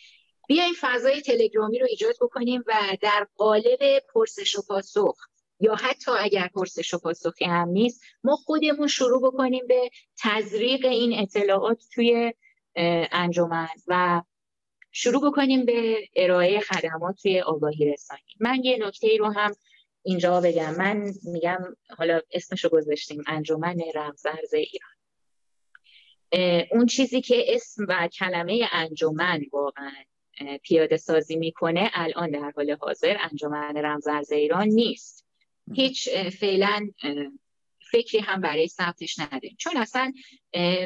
بیایم فضای تلگرامی رو ایجاد بکنیم و در قالب پرسش و پاسخ یا حتی اگر پرسش و پاسخی هم نیست ما خودمون شروع بکنیم به تزریق این اطلاعات توی انجمن و شروع بکنیم به ارائه خدمات توی آگاهی رسانی. من یه نکته رو هم اینجا بگم. من میگم حالا اسمشو گذاشتیم انجمن رمزرز ایران. اون چیزی که اسم و کلمه انجمن واقعا پیاده سازی می‌کنه الان در حال حاضر انجمن رمزرز ایران نیست. هیچ فعلا فکری هم برای ثبتش نداریم. چون اصلا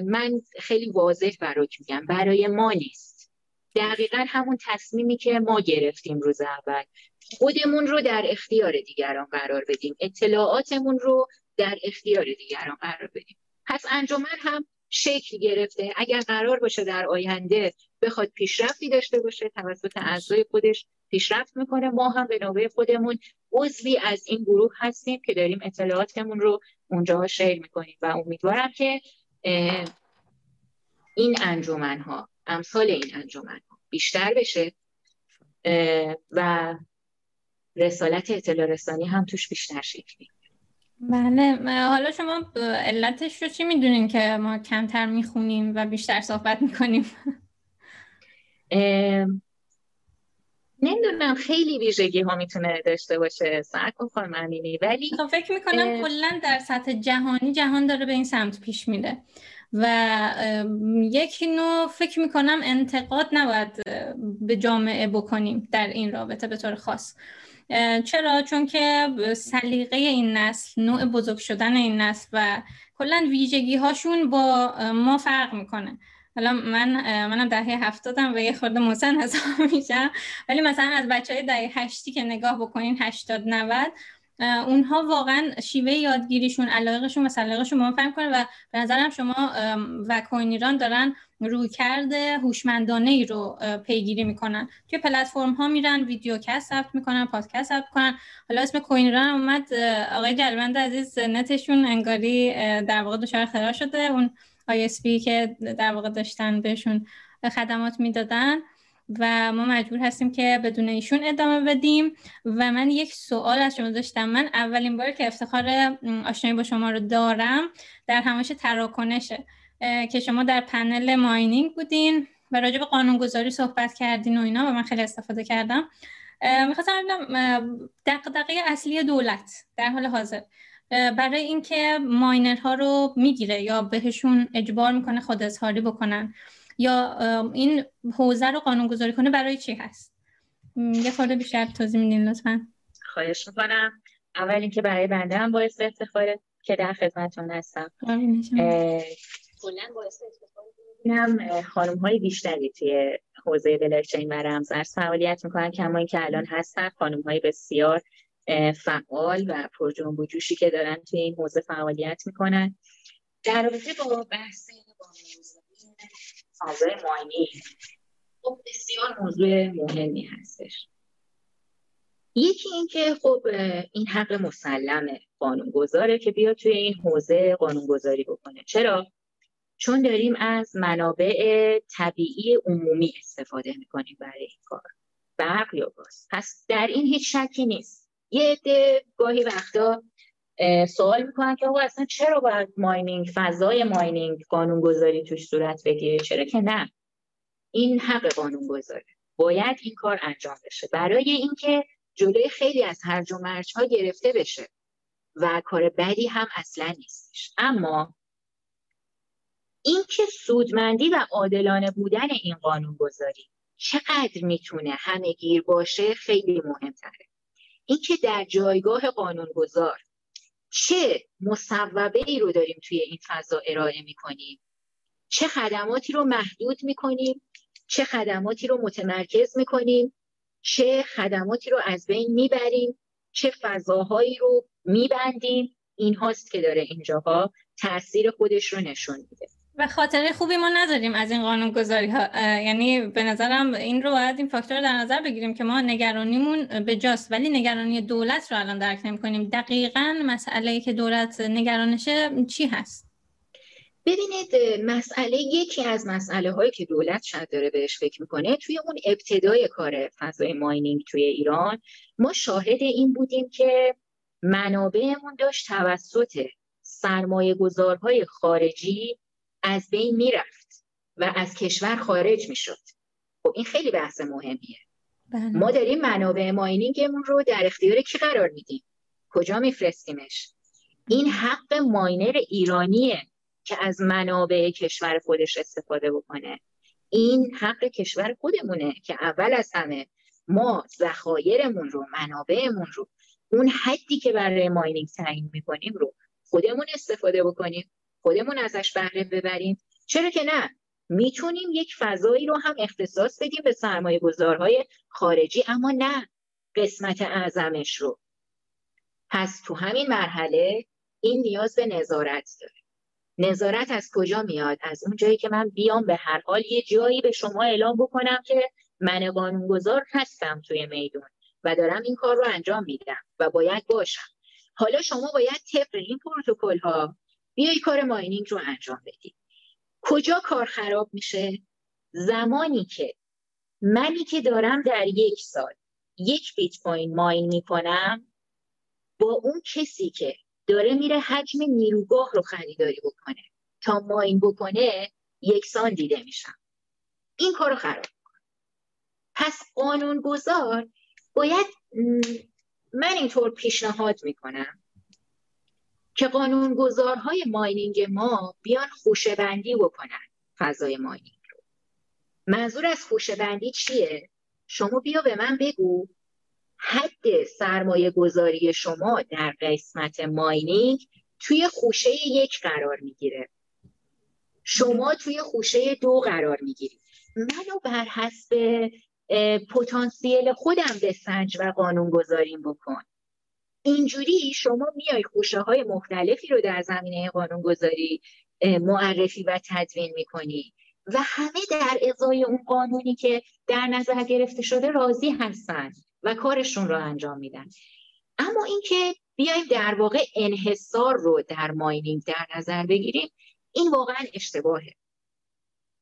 من خیلی واضح برات میگم برای ما نیست. دقیقا همون تصمیمی که ما گرفتیم روز اول. خودمون رو در اختیار دیگران قرار بدیم. اطلاعاتمون رو در اختیار دیگران قرار بدیم. پس انجمن هم شکل گرفته. اگر قرار باشه در آینده بخواد پیشرفتی داشته باشه توسط اعضای خودش پیشرفت می‌کنه. ما هم به نوبه خودمون عضوی از این گروه هستیم که داریم اطلاعاتمون رو اونجا شیر می‌کنیم و امیدوارم که این انجمن ها امثال این انجمن ها بیشتر بشه و رسالت اطلاع رسانی هم توش بیشتر شکل بله. حالا شما علتش رو چی می‌دونین که ما کمتر می‌خونیم و بیشتر صحبت می‌کنیم؟ نمی‌دونم خیلی ویژگی ها می‌تونه داشته باشه. سر کن امینی. ولی فکر می‌کنم کلا در سطح جهانی جهان داره به این سمت پیش میره. و یک نوع فکر می‌کنم انتقاد نباید به جامعه بکنیم در این رابطه به طور خاص. چرا؟ چون که سلیقه این نسل نوع بزرگ شدن این نسل و کلا ویژگی هاشون با ما فرق می‌کنه. حالا من منم دهه هفتادم و یه خورده مسن حساب میشم. ولی مثلا از بچه های دهه هشتی که نگاه بکنین هشتاد نود اونها واقعا شیوه یادگیریشون علاقهشون و سلیقهشون ما فهم کنه و به نظرم شما و کوین ایران دارن روی کرده هوشمندانه ای رو پیگیری می‌کنن. توی پلتفرم ها میرن ویدیوکست ثبت می‌کنن پادکست ثبت می‌کنن. حالا اسم کوین ایران اومد آقای جلوند عزیز نتشون انگاری در واقع دچار اختراع شده. اون ISP که در واقع داشتن بهشون خدمات می‌دادن و ما مجبور هستیم که بدون ایشون ادامه بدیم و من یک سوال از شما داشتم. من اولین بار که افتخار آشنایی با شما رو دارم در همایش تراکنشه که شما در پنل ماینینگ بودین و راجع به قانونگذاری صحبت کردین و اینا و من خیلی استفاده کردم. می‌خواستم ببینم دقدقه اصلی دولت در حال حاضر. برای اینکه ماینرها رو می‌گیره یا بهشون اجبار می‌کنه خود اظهاری بکنن یا این حوزه رو قانون گذاری کنه برای چی هست؟ یه خورده بیشتر توضیح میدین لطفا. خواهش می‌کنم. اول اینکه برای بنده هم باعث افتخاره که در خدمتتون هستم. کلا باعث افتخار خانم های بیشتری توی حوزه بلاکچین و رمزارز فعالیت می‌کنن کما اینکه الان هستن خانم های بسیار فعال و پرجنب و جوشی که دارن توی این حوزه فعالیت می‌کنن. در رابطه با بحث فضای ماینی خب بسیار موضوع مهمی هستش. یکی اینکه خب این حق مسلم قانونگذاره که بیاد توی این حوزه قانونگذاری بکنه. چرا؟ چون داریم از منابع طبیعی عمومی استفاده می‌کنیم برای این کار. برق یا گاز. پس در این هیچ شکی نیست. یه عده گاهی وقتا سوال می‌کنن که آقا اصلا چرا باید ماینینگ فضای ماینینگ قانونگذاری توش صورت بگیره؟ چرا که نه؟ این حق قانونگذاره. باید این کار انجام بشه. برای اینکه جلوی خیلی از هرج و مرج ها گرفته بشه و کار بدی هم اصلا نیستش. اما اینکه سودمندی و عادلانه بودن این قانون گذاری چقدر می‌تونه همه گیر باشه خیلی مهمتره. اینکه در جایگاه قانونگذار چه مصوبه ای رو داریم توی این فضا ارائه می‌کنیم؟ چه خدماتی رو محدود می‌کنیم؟ چه خدماتی رو متمرکز می‌کنیم؟ چه خدماتی رو از بین می‌بریم؟ چه فضاهایی رو میبندیم؟ این هاست که داره اینجاها تاثیر خودش رو نشون میده. و خاطره خوبی ما نداریم از این قانون گذاری ها یعنی به نظرم این رو باید این فاکتور رو در نظر بگیریم که ما نگرانیمون به جاست ولی نگرانی دولت رو الان درک نمی کنیم دقیقا مسئله که دولت نگرانشه چی هست؟ ببینید مسئله یکی از مسئله هایی که دولت شاید داره بهش فکر می‌کنه توی اون ابتدای کار فضای ماینینگ توی ایران ما شاهد این بودیم که منابعمون داشت توسط سرمایه گذارهای خارجی از بین می‌رفت و از کشور خارج می‌شد. خب این خیلی بحث مهمیه. بله. ما داریم منابع ماینینگمون رو در اختیار کی قرار میدیم؟ کجا میفرستیمش؟ این حق ماینر ایرانیه که از منابع کشور خودش استفاده بکنه. این حق کشور خودمونه که اول از همه ما ذخایرمون رو منابعمون رو اون حدی که برای ماینینگ تعیین می‌کنیم رو خودمون استفاده بکنیم. خودمون ازش بهره ببریم؟ چرا که نه. می‌تونیم یک فضایی رو هم اختصاص بدیم به سرمایه گذارهای خارجی اما نه قسمت اعظمش رو. پس تو همین مرحله این نیاز به نظارت داره. نظارت از کجا میاد؟ از اون جایی که من بیام به هر حال یه جایی به شما اعلام بکنم که من قانونگذار هستم توی میدون و دارم این کار رو انجام میدم و باید باشم. حالا شما باید طبق این پروتکل ها بیای کار ماینینگ رو انجام بدی. کجا کار خراب میشه؟ زمانی که منی که دارم در یک سال یک بیت کوین ماین می‌کنم با اون کسی که داره میره حجم نیروگاه رو خریداری بکنه تا ماین بکنه یکسان دیده میشم. این کار رو خراب می‌کنه پس قانون گذار باید من اینطور پیشنهاد می‌کنم. که قانونگذارهای ماینینگ ما بیان خوشبندی بکنن فضای ماینینگ رو. منظور از خوشبندی چیه؟ شما بیا به من بگو حد سرمایه گذاری شما در قسمت ماینینگ توی خوشه یک قرار می‌گیره. شما توی خوشه دو قرار می‌گیرید منو بر حسب پتانسیل خودم به سنج و قانون گذاریم بکن. اینجوری شما میای خوشه های مختلفی رو در زمینه قانونگذاری معرفی و تدوین می‌کنی و همه در ازای اون قانونی که در نظر گرفته شده راضی هستن و کارشون رو انجام میدن. اما اینکه بیایم در واقع انحصار رو در ماینینگ در نظر بگیریم این واقعا اشتباهه.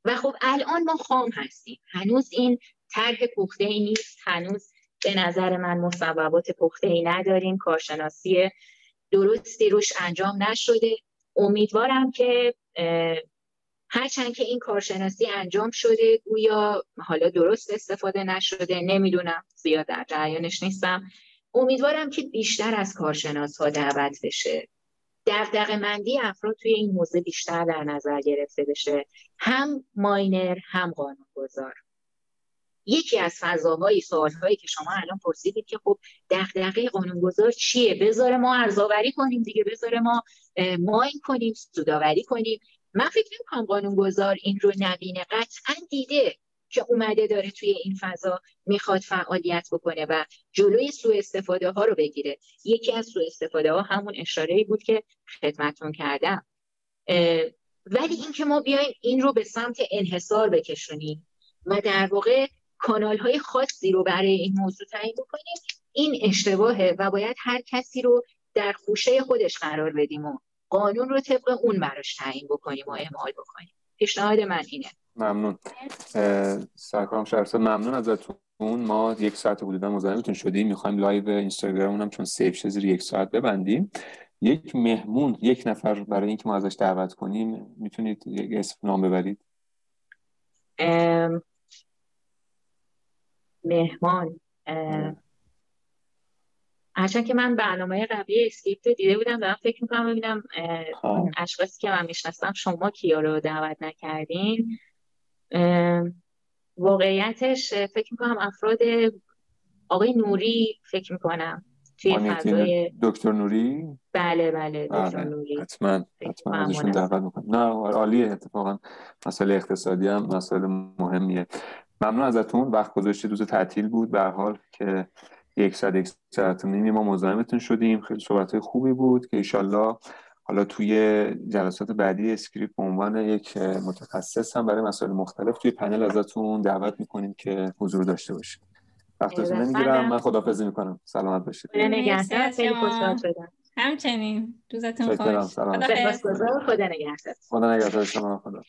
و خب الان ما خام هستیم. هنوز این طرح پخته ای نیست هنوز به نظر من مصوبات پخته ای نداریم. کارشناسی درستی روش انجام نشده. امیدوارم که هرچند که این کارشناسی انجام شده گویا حالا درست استفاده نشده نمی‌دونم زیاد در جریانش نیستم. امیدوارم که بیشتر از کارشناس ها دعوت بشه. دغدغه مندی افراد توی این موضوع بیشتر در نظر گرفته بشه. هم ماینر هم قانون گذار یکی از فضاهای سوالهایی که شما الان پرسیدید که خب دغدغه قانونگذار چیه؟ بذاره ما ارزاوری کنیم دیگه بذاره ما ماین کنیم سوداوری کنیم. من فکر نمی‌کنم قانونگذار این رو نبینه. قطعا دیده که اومده داره توی این فضا می‌خواد فعالیت بکنه و جلوی سوء استفاده ها رو بگیره. یکی از سوء استفاده ها همون اشاره بود که خدمتون کردم. ولی اینکه ما بیایم این رو به سمت انحصار بکشونیم و در واقع کانال های خاصی رو برای این موضوع تعیین بکنیم. این اشتباهه و باید هر کسی رو در خوشه خودش قرار بدیم و قانون رو طبق اون براش تعیین بکنیم و اعمال بکنیم. پیشنهاد من اینه. ممنون. سرکارم شهرسا ممنون ازتون. ما یک ساعت حدودا مزاحمتون شدیم. می‌خوایم live اینستاگرام هم چون save شده زیر یک ساعت ببندیم. یک مهمون یک نفر برای اینکه ما ازش دعوت کنیم. می‌تونید یک اسم نام ببرید. مهمان. هرچند که من برنامه قبلی اسکریپت رو دیده بودم دارم فکر می‌کنم ببینم خب. اشخاصی که من می‌شناسم شما کیا رو دعوت نکردین؟ واقعیتش فکر می‌کنم افراد آقای نوری فکر می‌کنم توی فضای دکتر نوری؟ بله بله دکتر آره. نوری. حتما حتما ازشون دعوت می‌کنم. نه عالیه اتفاقا مسئله اقتصادی هم مسئله مهمیه. ممنون ازتون. وقت گذاشتید روز تعطیل بود. به حال که یک ساعت یک ساعت نیمی ما مزاحمتون شدیم. خیلی صحبت خوبی بود که ایشالله حالا توی جلسات بعدی اسکریپ به عنوان یک متخصص هم برای مسائل مختلف توی پنل ازتون دعوت می‌کنیم که حضور داشته باشید. وقتتون نمی‌گیرم من خدافظی می‌کنم. سلامت باشید. همچنین. روزتون خوش. خدا نگهدار. شما خدا